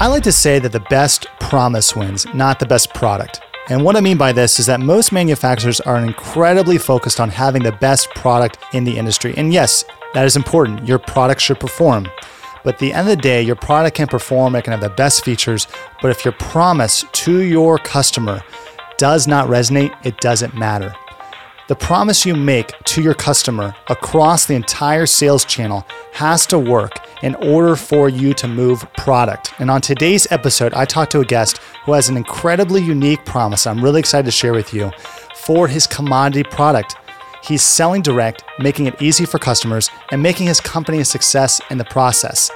I like to say that the best promise wins, not the best product. And what I mean by this is that most manufacturers are incredibly focused on having the best product in the industry. And yes, that is important. Your product should perform. But at the end of the day, your product can perform, it can have the best features. But if your promise to your customer does not resonate, it doesn't matter. The promise you make to your customer across the entire sales channel has to work in order for you to move product. And on today's episode, I talked to a guest who has an incredibly unique promise I'm really excited to share with you for his commodity product. He's selling direct, making it easy for customers, and making his company a success in the process.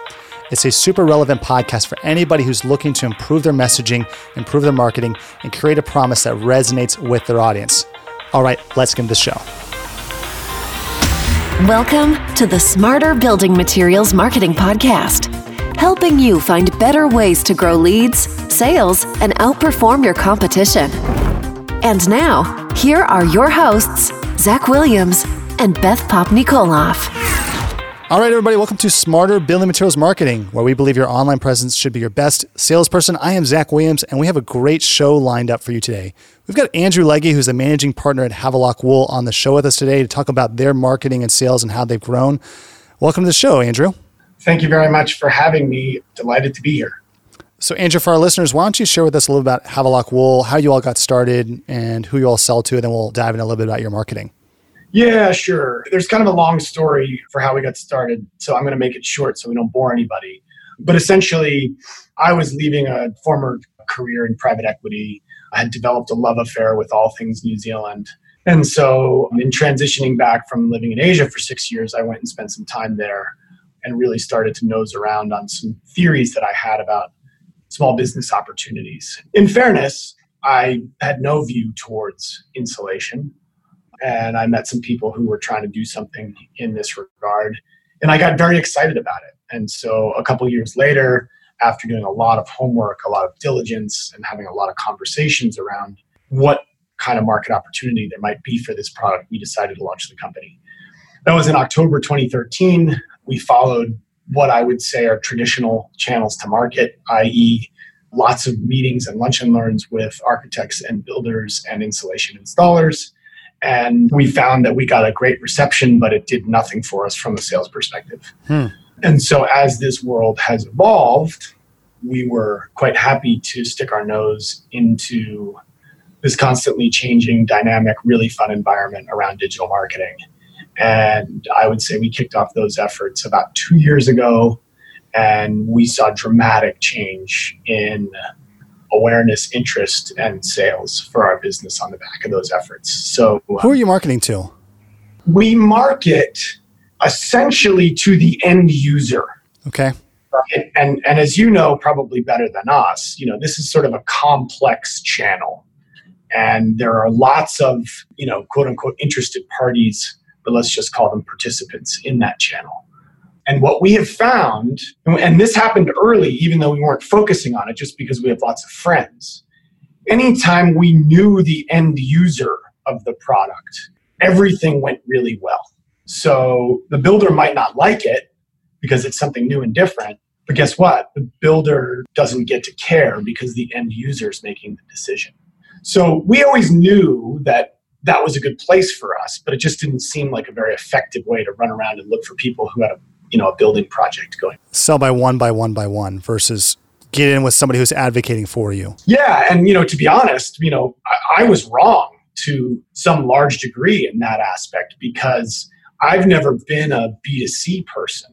It's a super relevant podcast for anybody who's looking to improve their messaging, improve their marketing, and create a promise that resonates with their audience. All right, let's get into the show. Welcome to the Smarter Building Materials Marketing Podcast, helping you find better ways to grow leads, sales, and outperform your competition. And now, here are your hosts, Zach Williams and Beth Popnikolov. All right, everybody, welcome to Smarter Building Materials Marketing, where we believe your online presence should be your best salesperson. I am Zach Williams, and we have a great show lined up for you today. We've got Andrew Legge, who's the managing partner at Havelock Wool, on the show with us today to talk about their marketing and sales and how they've grown. Welcome to the show, Andrew. Thank you very much for having me. Delighted to be here. So, Andrew, for our listeners, why don't you share with us a little about Havelock Wool, how you all got started, and who you all sell to, and then we'll dive in a little bit about your marketing. Yeah, sure. There's kind of a long story for how we got started, so I'm going to make it short so we don't bore anybody. But essentially, I was leaving a former career in private equity. I had developed a love affair with all things New Zealand. And so, in transitioning back from living in Asia for six years, I went and spent some time there and really started to nose around on some theories that I had about small business opportunities. In fairness, I had no view towards insulation and I met some people who were trying to do something in this regard. And I got very excited about it. And so a couple years later, after doing a lot of homework, a lot of diligence, and having a lot of conversations around what kind of market opportunity there might be for this product, we decided to launch the company. That was in October 2013. We followed what I would say are traditional channels to market, i.e., lots of meetings and lunch and learns with architects and builders and insulation installers and we found that we got a great reception, but it did nothing for us from a sales perspective. Hmm. And so, as this world has evolved, we were quite happy to stick our nose into this constantly changing, dynamic, really fun environment around digital marketing. And I would say we kicked off those efforts about two years ago, and we saw dramatic change in awareness, interest, and sales for our business on the back of those efforts. So, um, who are you marketing to? We market essentially to the end user. Okay. Right? And and as you know, probably better than us, you know, this is sort of a complex channel, and there are lots of you know quote unquote interested parties, but let's just call them participants in that channel. And what we have found, and this happened early, even though we weren't focusing on it, just because we have lots of friends. Anytime we knew the end user of the product, everything went really well. So the builder might not like it because it's something new and different. But guess what? The builder doesn't get to care because the end user is making the decision. So we always knew that that was a good place for us, but it just didn't seem like a very effective way to run around and look for people who had a you know a building project going. Sell by one by one by one versus get in with somebody who's advocating for you. Yeah, and you know to be honest, you know I, I was wrong to some large degree in that aspect because I've never been a B2C person.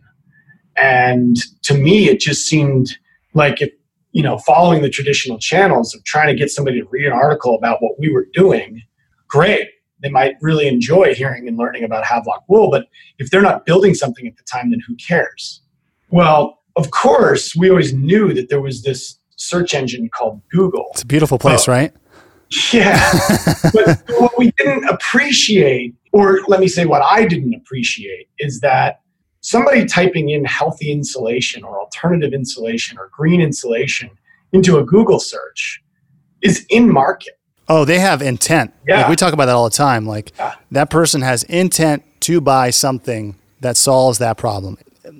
And to me, it just seemed like if, you know, following the traditional channels of trying to get somebody to read an article about what we were doing, great they might really enjoy hearing and learning about Havelock wool. But if they're not building something at the time, then who cares? Well, of course, we always knew that there was this search engine called Google. It's a beautiful place, right? Yeah. but what we didn't appreciate, or let me say what I didn't appreciate, is that somebody typing in healthy insulation or alternative insulation or green insulation into a Google search is in market. Oh, they have intent. Yeah. Like we talk about that all the time. Like yeah. that person has intent to buy something that solves that problem.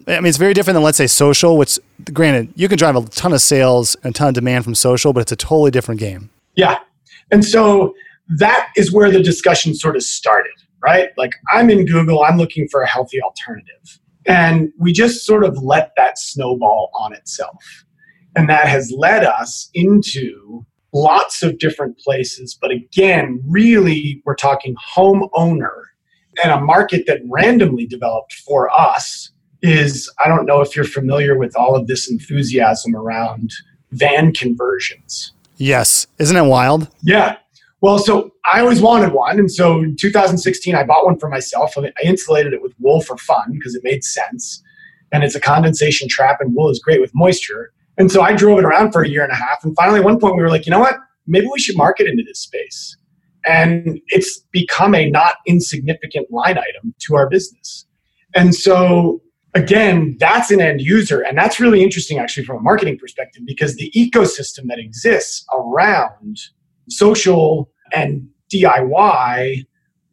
I mean, it's very different than let's say social, which granted, you can drive a ton of sales and a ton of demand from social, but it's a totally different game. Yeah. And so that is where the discussion sort of started, right? Like I'm in Google, I'm looking for a healthy alternative. And we just sort of let that snowball on itself. And that has led us into lots of different places. But again, really, we're talking homeowner and a market that randomly developed for us is I don't know if you're familiar with all of this enthusiasm around van conversions. Yes. Isn't it wild? Yeah. Well, so I always wanted one. And so in 2016, I bought one for myself. I insulated it with wool for fun because it made sense. And it's a condensation trap, and wool is great with moisture. And so I drove it around for a year and a half. And finally, at one point, we were like, you know what? Maybe we should market into this space. And it's become a not insignificant line item to our business. And so, again, that's an end user. And that's really interesting, actually, from a marketing perspective, because the ecosystem that exists around social and DIY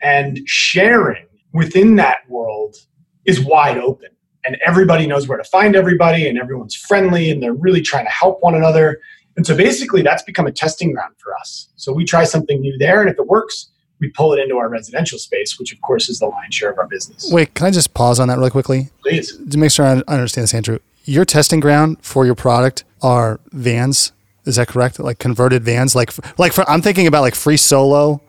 and sharing within that world is wide open. And everybody knows where to find everybody, and everyone's friendly, and they're really trying to help one another. And so basically, that's become a testing ground for us. So we try something new there, and if it works, we pull it into our residential space, which of course is the lion's share of our business. Wait, can I just pause on that really quickly? Please. To make sure I understand this, Andrew. Your testing ground for your product are vans. Is that correct? Like converted vans? Like, like for, I'm thinking about like Free Solo,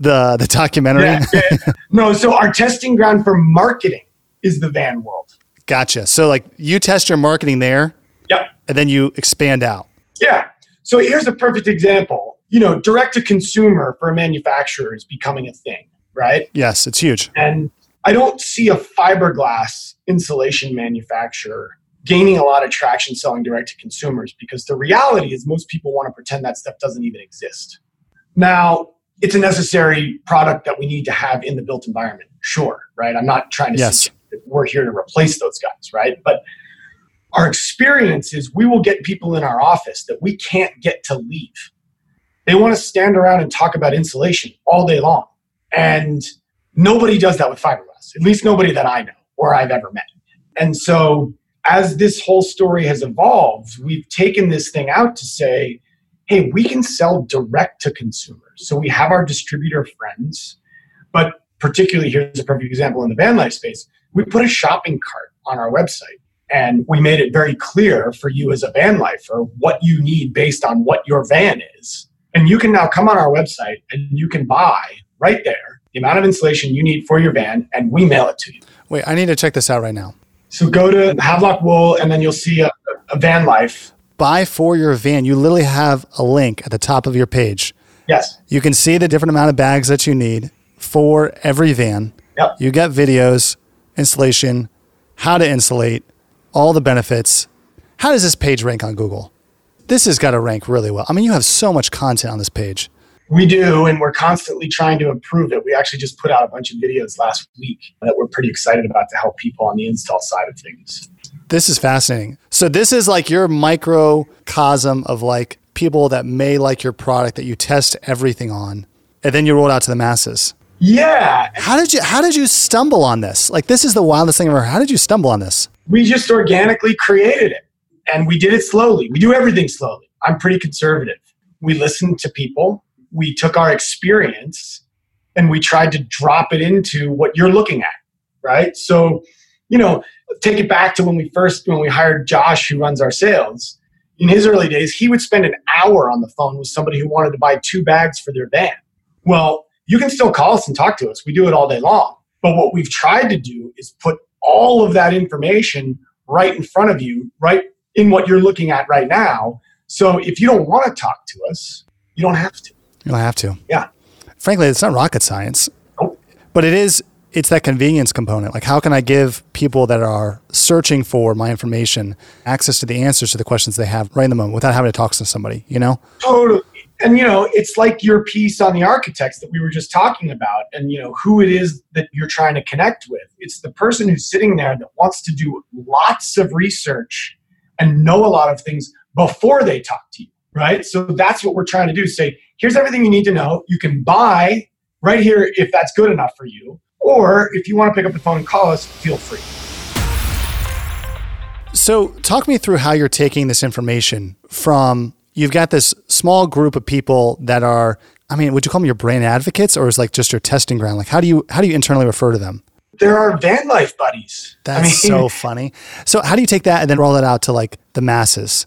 the the documentary. Yeah, no, so our testing ground for marketing is the van world. Gotcha. So like you test your marketing there. Yep. And then you expand out. Yeah. So here's a perfect example. You know, direct to consumer for a manufacturer is becoming a thing, right? Yes, it's huge. And I don't see a fiberglass insulation manufacturer gaining a lot of traction selling direct to consumers because the reality is most people want to pretend that stuff doesn't even exist. Now, it's a necessary product that we need to have in the built environment. Sure, right? I'm not trying to yes. We're here to replace those guys, right? But our experience is we will get people in our office that we can't get to leave. They want to stand around and talk about insulation all day long. And nobody does that with fiberglass, at least nobody that I know or I've ever met. And so, as this whole story has evolved, we've taken this thing out to say, hey, we can sell direct to consumers. So, we have our distributor friends, but particularly here's a perfect example in the van life space we put a shopping cart on our website and we made it very clear for you as a van lifer what you need based on what your van is. And you can now come on our website and you can buy right there the amount of insulation you need for your van and we mail it to you. Wait, I need to check this out right now. So go to Havelock Wool and then you'll see a, a van life. Buy for your van. You literally have a link at the top of your page. Yes. You can see the different amount of bags that you need for every van. Yep. You get videos, installation, how to insulate, all the benefits. How does this page rank on Google? This has got to rank really well. I mean, you have so much content on this page. We do, and we're constantly trying to improve it. We actually just put out a bunch of videos last week that we're pretty excited about to help people on the install side of things. This is fascinating. So, this is like your microcosm of like people that may like your product that you test everything on, and then you roll it out to the masses. Yeah. How did you How did you stumble on this? Like, this is the wildest thing ever. How did you stumble on this? we just organically created it and we did it slowly. We do everything slowly. I'm pretty conservative. We listened to people, we took our experience and we tried to drop it into what you're looking at, right? So, you know, take it back to when we first when we hired Josh who runs our sales. In his early days, he would spend an hour on the phone with somebody who wanted to buy two bags for their van. Well, you can still call us and talk to us. We do it all day long. But what we've tried to do is put all of that information right in front of you, right in what you're looking at right now. So if you don't want to talk to us, you don't have to. You don't have to. Yeah. Frankly, it's not rocket science. Nope. But it is it's that convenience component. Like how can I give people that are searching for my information access to the answers to the questions they have right in the moment without having to talk to somebody, you know? Totally and you know it's like your piece on the architects that we were just talking about and you know who it is that you're trying to connect with. It's the person who's sitting there that wants to do lots of research and know a lot of things before they talk to you right? So that's what we're trying to do say here's everything you need to know. You can buy right here if that's good enough for you or if you want to pick up the phone and call us feel free. So, talk me through how you're taking this information from you've got this small group of people that are I mean, would you call them your brand advocates or is like just your testing ground? Like how do you how do you internally refer to them? There are van life buddies. That's I mean, so funny. So how do you take that and then roll it out to like the masses?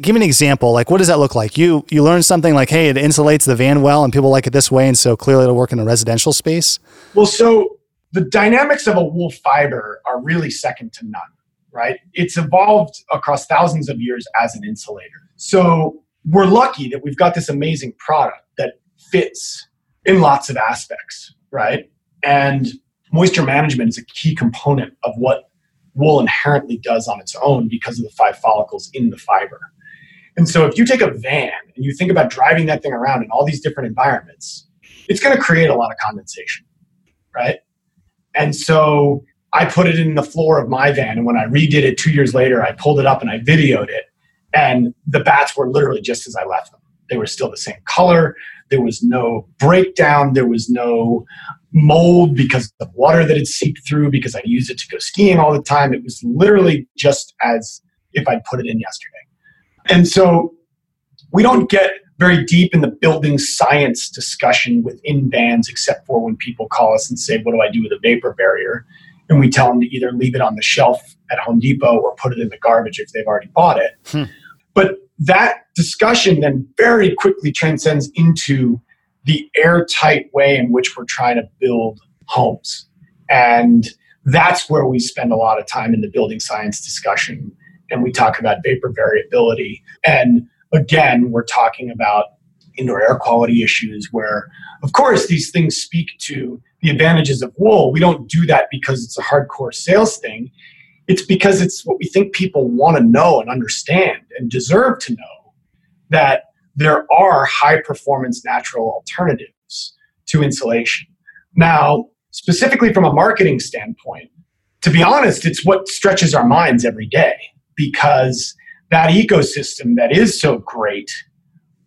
Give me an example. Like what does that look like? You you learn something like, hey, it insulates the van well and people like it this way, and so clearly it'll work in a residential space. Well, so the dynamics of a wool fiber are really second to none, right? It's evolved across thousands of years as an insulator. So we're lucky that we've got this amazing product that fits in lots of aspects, right? And moisture management is a key component of what wool inherently does on its own because of the five follicles in the fiber. And so if you take a van and you think about driving that thing around in all these different environments, it's going to create a lot of condensation, right? And so I put it in the floor of my van. And when I redid it two years later, I pulled it up and I videoed it. And the bats were literally just as I left them. They were still the same color. There was no breakdown. There was no mold because of the water that had seeped through because I used it to go skiing all the time. It was literally just as if I'd put it in yesterday. And so we don't get very deep in the building science discussion within bands, except for when people call us and say, What do I do with a vapor barrier? And we tell them to either leave it on the shelf at Home Depot or put it in the garbage if they've already bought it. Hmm. But that discussion then very quickly transcends into the airtight way in which we're trying to build homes. And that's where we spend a lot of time in the building science discussion. And we talk about vapor variability. And again, we're talking about indoor air quality issues where, of course, these things speak to the advantages of wool. We don't do that because it's a hardcore sales thing. It's because it's what we think people want to know and understand and deserve to know that there are high performance natural alternatives to insulation. Now, specifically from a marketing standpoint, to be honest, it's what stretches our minds every day because that ecosystem that is so great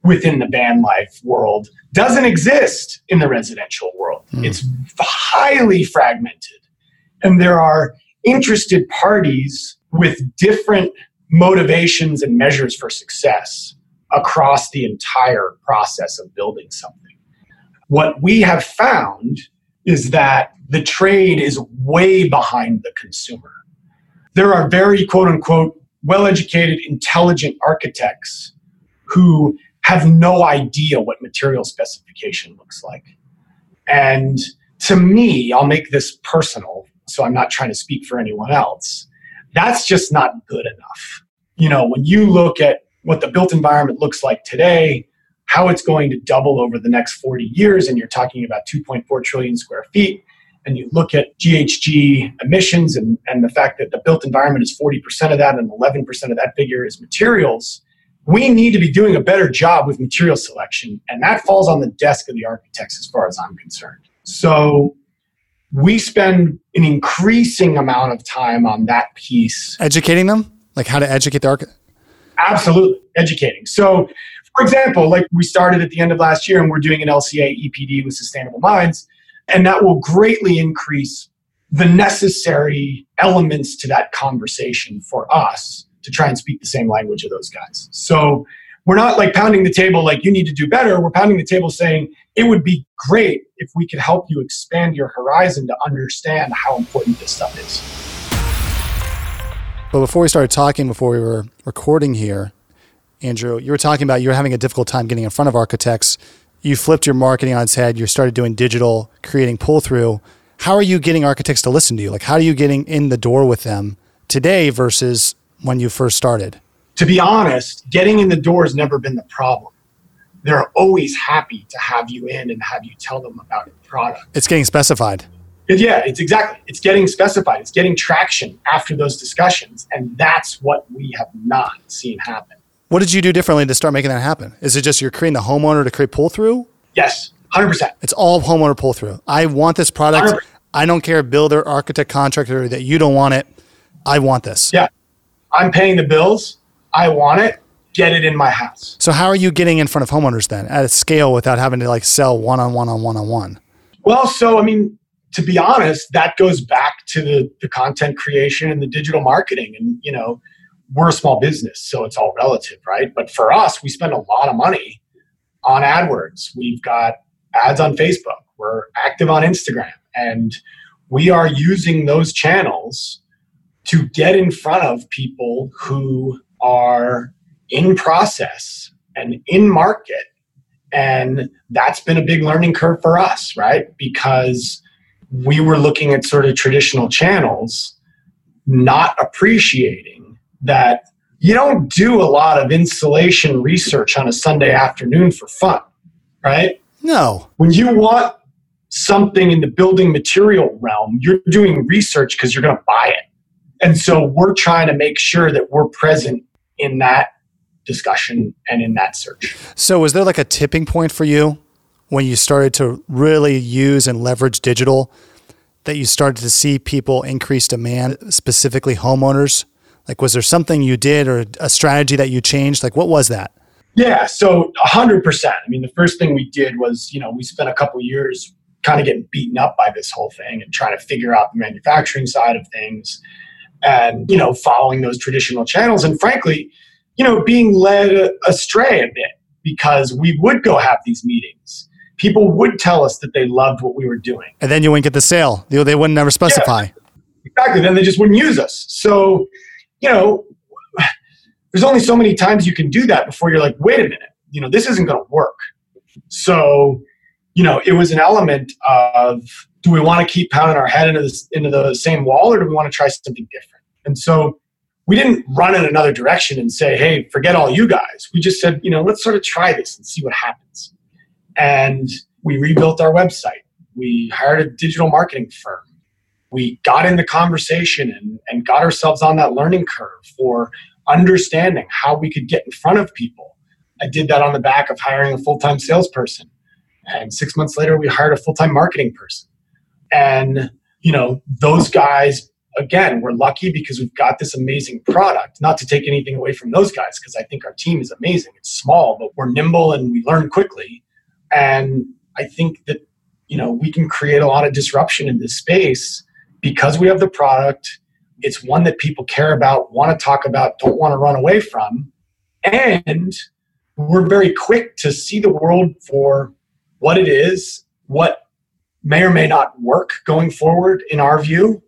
within the van life world doesn't exist in the residential world. Mm. It's highly fragmented. And there are interested parties with different motivations and measures for success across the entire process of building something. What we have found is that the trade is way behind the consumer. There are very quote unquote well educated, intelligent architects who have no idea what material specification looks like. And to me, I'll make this personal, so I'm not trying to speak for anyone else. That's just not good enough. You know, when you look at what the built environment looks like today, how it's going to double over the next 40 years, and you're talking about 2.4 trillion square feet, and you look at GHG emissions and, and the fact that the built environment is 40% of that and 11% of that figure is materials, we need to be doing a better job with material selection. And that falls on the desk of the architects as far as I'm concerned. So we spend an increasing amount of time on that piece. Educating them? Like how to educate the architect? Absolutely, educating. So, for example, like we started at the end of last year and we're doing an LCA EPD with Sustainable Minds and that will greatly increase the necessary elements to that conversation for us to try and speak the same language of those guys. So we're not like pounding the table like you need to do better. We're pounding the table saying it would be great if we could help you expand your horizon to understand how important this stuff is. But before we started talking, before we were recording here, Andrew, you were talking about you were having a difficult time getting in front of architects you flipped your marketing on its head. You started doing digital, creating pull through. How are you getting architects to listen to you? Like, how are you getting in the door with them today versus when you first started? To be honest, getting in the door has never been the problem. They're always happy to have you in and have you tell them about the product. It's getting specified. Yeah, it's exactly. It's getting specified. It's getting traction after those discussions. And that's what we have not seen happen. What did you do differently to start making that happen? Is it just you're creating the homeowner to create pull through? Yes, 100%. It's all homeowner pull through. I want this product. 100%. I don't care, builder, architect, contractor, that you don't want it. I want this. Yeah. I'm paying the bills. I want it. Get it in my house. So, how are you getting in front of homeowners then at a scale without having to like sell one on one on one on one? Well, so, I mean, to be honest, that goes back to the, the content creation and the digital marketing. And, you know, we're a small business, so it's all relative, right? But for us, we spend a lot of money on AdWords. We've got ads on Facebook. We're active on Instagram. And we are using those channels to get in front of people who are in process and in market. And that's been a big learning curve for us, right? Because we were looking at sort of traditional channels, not appreciating that you don't do a lot of insulation research on a Sunday afternoon for fun, right? No. When you want something in the building material realm, you're doing research because you're going to buy it. And so we're trying to make sure that we're present in that discussion and in that search. So, was there like a tipping point for you when you started to really use and leverage digital that you started to see people increase demand, specifically homeowners? Like, was there something you did or a strategy that you changed? Like, what was that? Yeah, so 100%. I mean, the first thing we did was, you know, we spent a couple years kind of getting beaten up by this whole thing and trying to figure out the manufacturing side of things and, you know, following those traditional channels. And frankly, you know, being led astray a bit because we would go have these meetings. People would tell us that they loved what we were doing. And then you wouldn't get the sale. They, wouldn't ever specify. Yeah, exactly. Then they just wouldn't use us. So, you know, there's only so many times you can do that before you're like, wait a minute, you know, this isn't going to work. So, you know, it was an element of do we want to keep pounding our head into, this, into the same wall or do we want to try something different? And so we didn't run in another direction and say, hey, forget all you guys. We just said, you know, let's sort of try this and see what happens. And we rebuilt our website. We hired a digital marketing firm. We got in the conversation and, and got ourselves on that learning curve for understanding how we could get in front of people. I did that on the back of hiring a full time salesperson. And six months later, we hired a full time marketing person. And, you know, those guys, again, we're lucky because we've got this amazing product. Not to take anything away from those guys, because I think our team is amazing. It's small, but we're nimble and we learn quickly. And I think that, you know, we can create a lot of disruption in this space because we have the product it's one that people care about, want to talk about, don't want to run away from. And we're very quick to see the world for what it is, what may or may not work going forward in our view.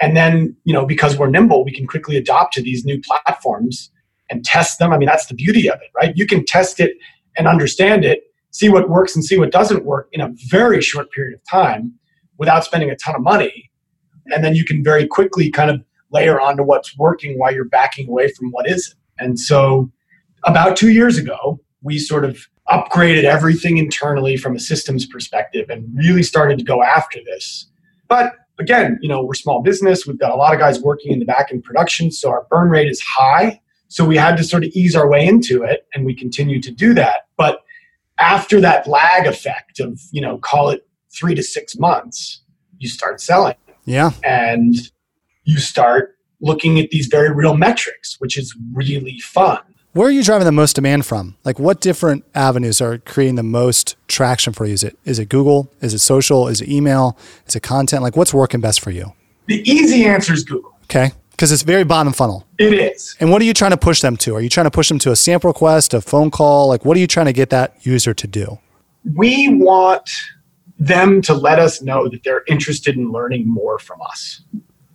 And then, you know, because we're nimble, we can quickly adopt to these new platforms and test them. I mean, that's the beauty of it, right? You can test it and understand it, see what works and see what doesn't work in a very short period of time without spending a ton of money and then you can very quickly kind of layer onto what's working while you're backing away from what isn't. And so, about two years ago, we sort of upgraded everything internally from a systems perspective and really started to go after this. But again, you know, we're small business. We've got a lot of guys working in the back end production, so our burn rate is high. So we had to sort of ease our way into it, and we continue to do that. But after that lag effect of, you know, call it three to six months, you start selling. Yeah. And you start looking at these very real metrics, which is really fun. Where are you driving the most demand from? Like what different avenues are creating the most traction for you? Is it is it Google? Is it social? Is it email? Is it content? Like what's working best for you? The easy answer is Google. Okay. Because it's very bottom funnel. It is. And what are you trying to push them to? Are you trying to push them to a sample request, a phone call? Like what are you trying to get that user to do? We want them to let us know that they're interested in learning more from us.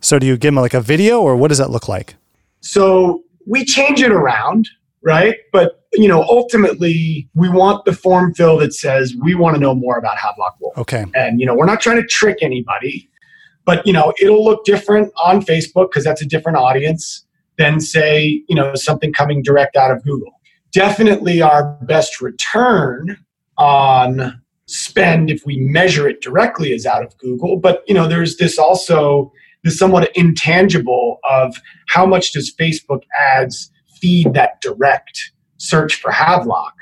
So do you give them like a video or what does that look like? So we change it around, right? But you know, ultimately we want the form fill that says we want to know more about Havelock Wool. Okay. And you know, we're not trying to trick anybody, but you know, it'll look different on Facebook because that's a different audience than say, you know, something coming direct out of Google. Definitely our best return on spend if we measure it directly is out of Google. But you know, there's this also this somewhat intangible of how much does Facebook ads feed that direct search for Havelock,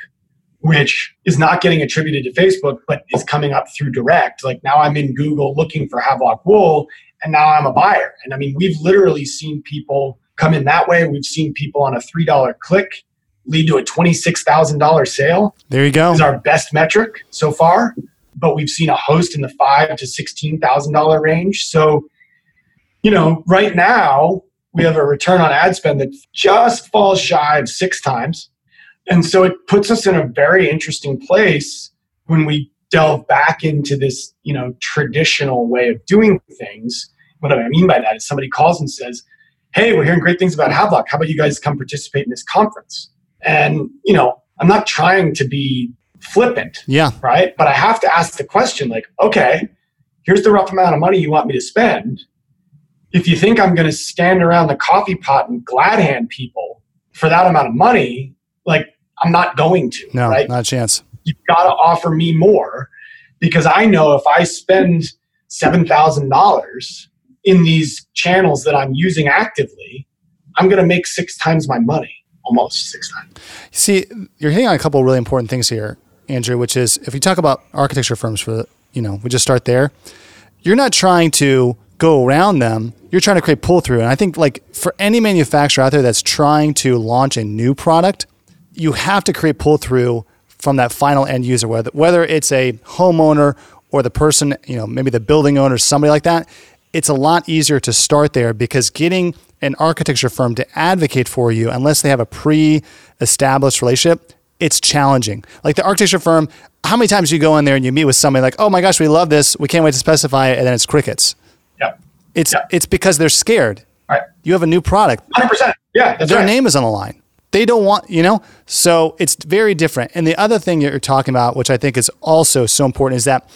which is not getting attributed to Facebook, but is coming up through direct. Like now I'm in Google looking for Havelock wool, and now I'm a buyer. And I mean, we've literally seen people come in that way. We've seen people on a $3 click lead to a $26,000 sale. There you go. Is our best metric so far, but we've seen a host in the five to $16,000 range. So, you know, right now we have a return on ad spend that just falls shy of six times. And so it puts us in a very interesting place when we delve back into this, you know, traditional way of doing things. What I mean by that is somebody calls and says, Hey, we're hearing great things about Havelock. How about you guys come participate in this conference? And, you know, I'm not trying to be flippant. Yeah. Right. But I have to ask the question like, okay, here's the rough amount of money you want me to spend. If you think I'm going to stand around the coffee pot and glad hand people for that amount of money, like I'm not going to. No, right? not a chance. You've got to offer me more because I know if I spend $7,000 in these channels that I'm using actively, I'm going to make six times my money, almost six times. See, you're hitting on a couple really important things here, Andrew, which is if you talk about architecture firms for, you know, we just start there, you're not trying to go around them. You're trying to create pull through. And I think like for any manufacturer out there that's trying to launch a new product, you have to create pull through from that final end user, whether whether it's a homeowner or the person, you know, maybe the building owner, somebody like that. It's a lot easier to start there because getting an architecture firm to advocate for you, unless they have a pre-established relationship, it's challenging. Like the architecture firm, how many times you go in there and you meet with somebody like, oh my gosh, we love this, we can't wait to specify it, and then it's crickets. It's Yeah. it's because they're scared. Right. You have a new product. 100%. Yeah. Their right. name is on the line. They don't want, you know? So it's very different. And the other thing that you're talking about, which I think is also so important, is that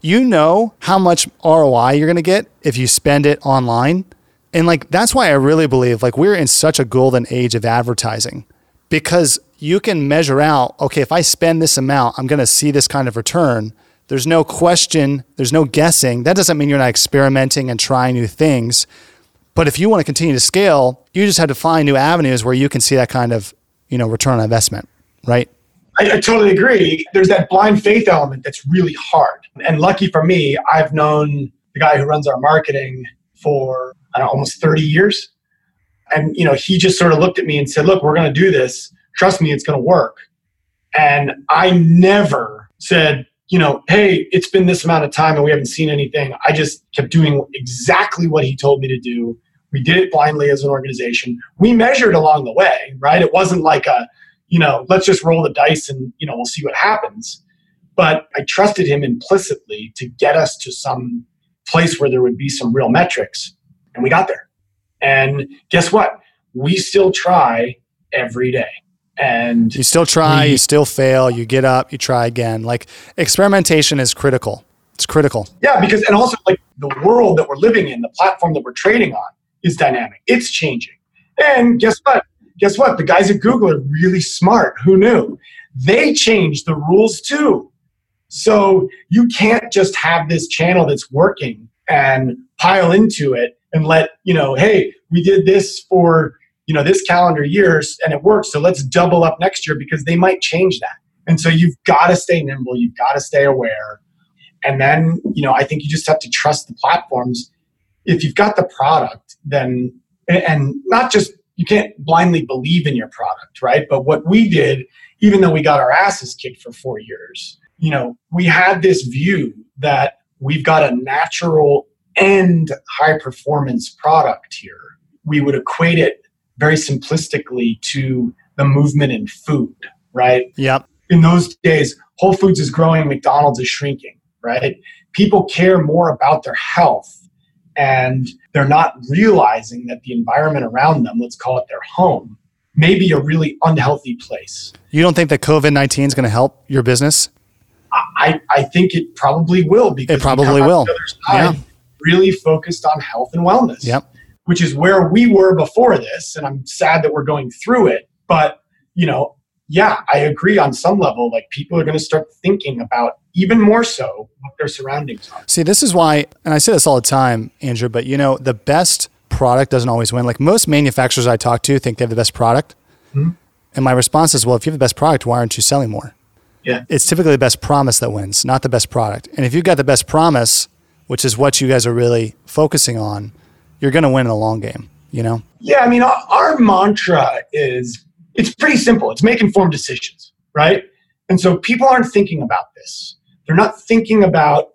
you know how much ROI you're going to get if you spend it online. And like, that's why I really believe like we're in such a golden age of advertising because you can measure out, okay, if I spend this amount, I'm going to see this kind of return. There's no question, there's no guessing. That doesn't mean you're not experimenting and trying new things. But if you want to continue to scale, you just have to find new avenues where you can see that kind of, you know, return on investment, right? I, I totally agree. There's that blind faith element that's really hard. And lucky for me, I've known the guy who runs our marketing for know, almost 30 years. And you know, he just sort of looked at me and said, "Look, we're going to do this. Trust me, it's going to work." And I never said, you know, hey, it's been this amount of time and we haven't seen anything. I just kept doing exactly what he told me to do. We did it blindly as an organization. We measured along the way, right? It wasn't like a, you know, let's just roll the dice and, you know, we'll see what happens. But I trusted him implicitly to get us to some place where there would be some real metrics. And we got there. And guess what? We still try every day. And You still try, We- you still fail, you get up, you try again. Like experimentation is critical. It's critical. Yeah, because and also like the world that we're living in, the platform that we're trading on is dynamic. It's changing. And guess what? Guess what? The guys at Google are really smart. Who knew? They changed the rules too. So you can't just have this channel that's working and pile into it and let, you know, hey, we did this for, you know, this calendar years and it works. So let's double up next year because they might change that. And so you've got to stay nimble, you've got to stay aware. And then, you know, I think you just have to trust the platforms. If you've got the product, then, and- not just, you can't blindly believe in your product, right? But what we did, even though we got our asses kicked for four years, you know, we had this view that we've got a natural and high performance product here. We would equate it very simplistically to the movement in food, right? Yep. in those days, Whole Foods is growing, McDonald's is shrinking, right? People care more about their health and they're not realizing that the environment around them, let's call it their home, may be a really unhealthy place. You don't think that COVID 19 is going to help your business? I, I think it probably will because we probably will. side Yeah. really focused on health and wellness. Yep. Which is where we were before this, and I'm sad that we're going through it. But you know, yeah, I agree on some level. Like people are going to start thinking about even more so what their surroundings are. See, this is why, and I say this all the time, Andrew, but you know, the best product doesn't always win. Like most manufacturers I talk to think they have the best product. Mhm. And my response is, well, if you have the best product, why aren't you selling more? Yeah. It's typically the best promise that wins, not the best product. And if you've got the best promise, which is what you guys are really focusing on, you're going to win in the long game, you know? Yeah, I mean, our, our mantra is it's pretty simple. It's make informed decisions, right? And so people aren't thinking about this. They're not thinking about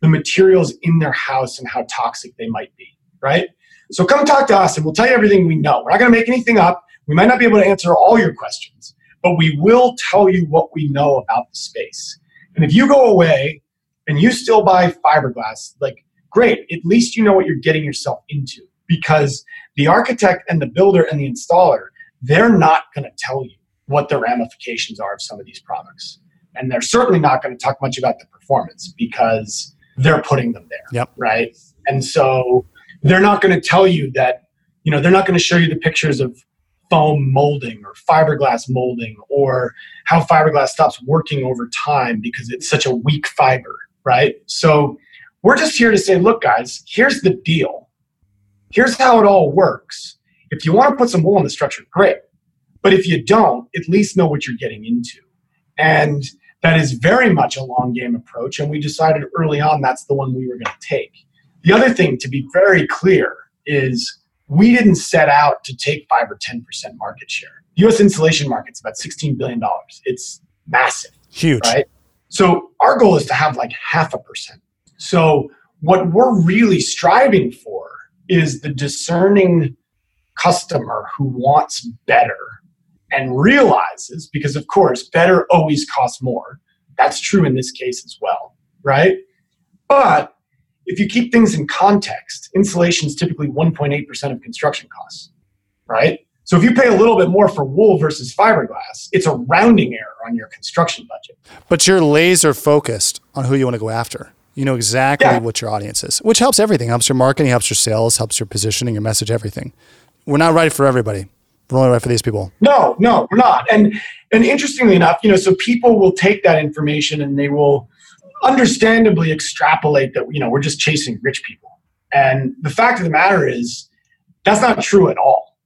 the materials in their house and how toxic they might be, right? So come talk to us and we'll tell you everything we know. We're not going to make anything up. We might not be able to answer all your questions, but we will tell you what we know about the space. And if you go away and you still buy fiberglass, like great, at least you know what you're getting yourself into because the architect and the builder and the installer, they're not going to tell you what the ramifications are of some of these products. And they're certainly not going to talk much about the performance because they're putting them there. Yep. Right. And so they're not going to tell you that, you know, they're not going to show you the pictures of foam molding or fiberglass molding or how fiberglass stops working over time because it's such a weak fiber. Right. So we're just here to say, look, guys, here's the deal. Here's how it all works. If you want to put some wool in the structure, great. But if you don't, at least know what you're getting into. And that is very much a long game approach. And we decided early on that's the one we were going to take. The other thing to be very clear is we didn't set out to take 5 or 10% market share. The US insulation market's about $16 billion. It's massive. Huge. Right? So our goal is to have like half a percent. So what we're really striving for is the discerning customer who wants better and realizes, because of course, better always costs more. That's true in this case as well, right? But if you keep things in context, insulation is typically 1.8% of construction costs, right? So if you pay a little bit more for wool versus fiberglass, it's a rounding error on your construction budget. But you're laser focused on who you want to go after. You know exactly yeah. what your audience is, which helps everything. Helps your marketing, helps your sales, helps your positioning, your message, everything. We're not right for everybody. We're only right for these people. No, no, we're not. And and interestingly enough, you know, so people will take that information and they will understandably extrapolate that, you know, we're just chasing rich people. And the fact of the matter is that's not true at all.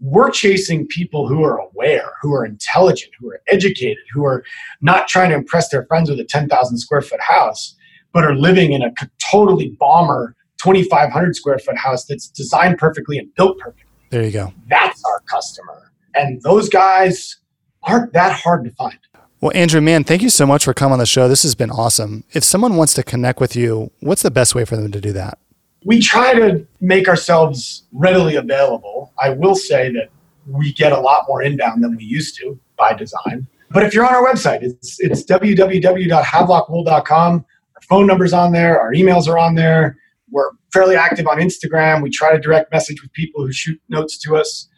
We're chasing people who are aware, who are intelligent, who are educated, who are not trying to impress their friends with a 10,000 square foot house, but are living in a totally bomber 2,500 square foot house that's designed perfectly and built perfectly. There you go. That's our customer. And those guys aren't that hard to find. Well, Andrew, man, thank you so much for coming on the show. This has been awesome. If someone wants to connect with you, what's the best way for them to do that? We try to make ourselves readily available. I will say that we get a lot more inbound than we used to by design. But if you're on our website, it's, it's www.havelockwool.com phone numbers on there, our emails are on there. We're fairly active on Instagram. We try to direct message with people who shoot notes to us.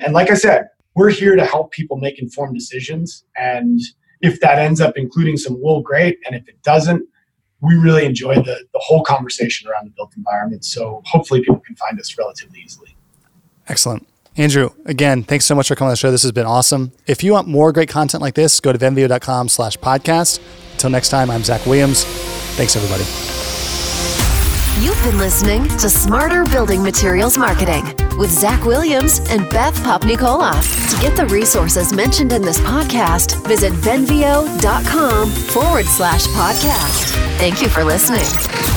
And like I said, we're here to help people make informed decisions. And if that ends up including some wool, great. And if it doesn't, we really enjoy the, the whole conversation around the built environment. So hopefully people can find us relatively easily. Excellent. Andrew, again, thanks so much for coming on the show. This has been awesome. If you want more great content like this, go to venveo.com slash podcast. Until next time, I'm Zach Williams. Thanks, everybody. You've been listening to Smarter Building Materials Marketing with Zach Williams and Beth Popnikola. To get the resources mentioned in this podcast, visit venveo.com forward slash podcast. Thank you for listening.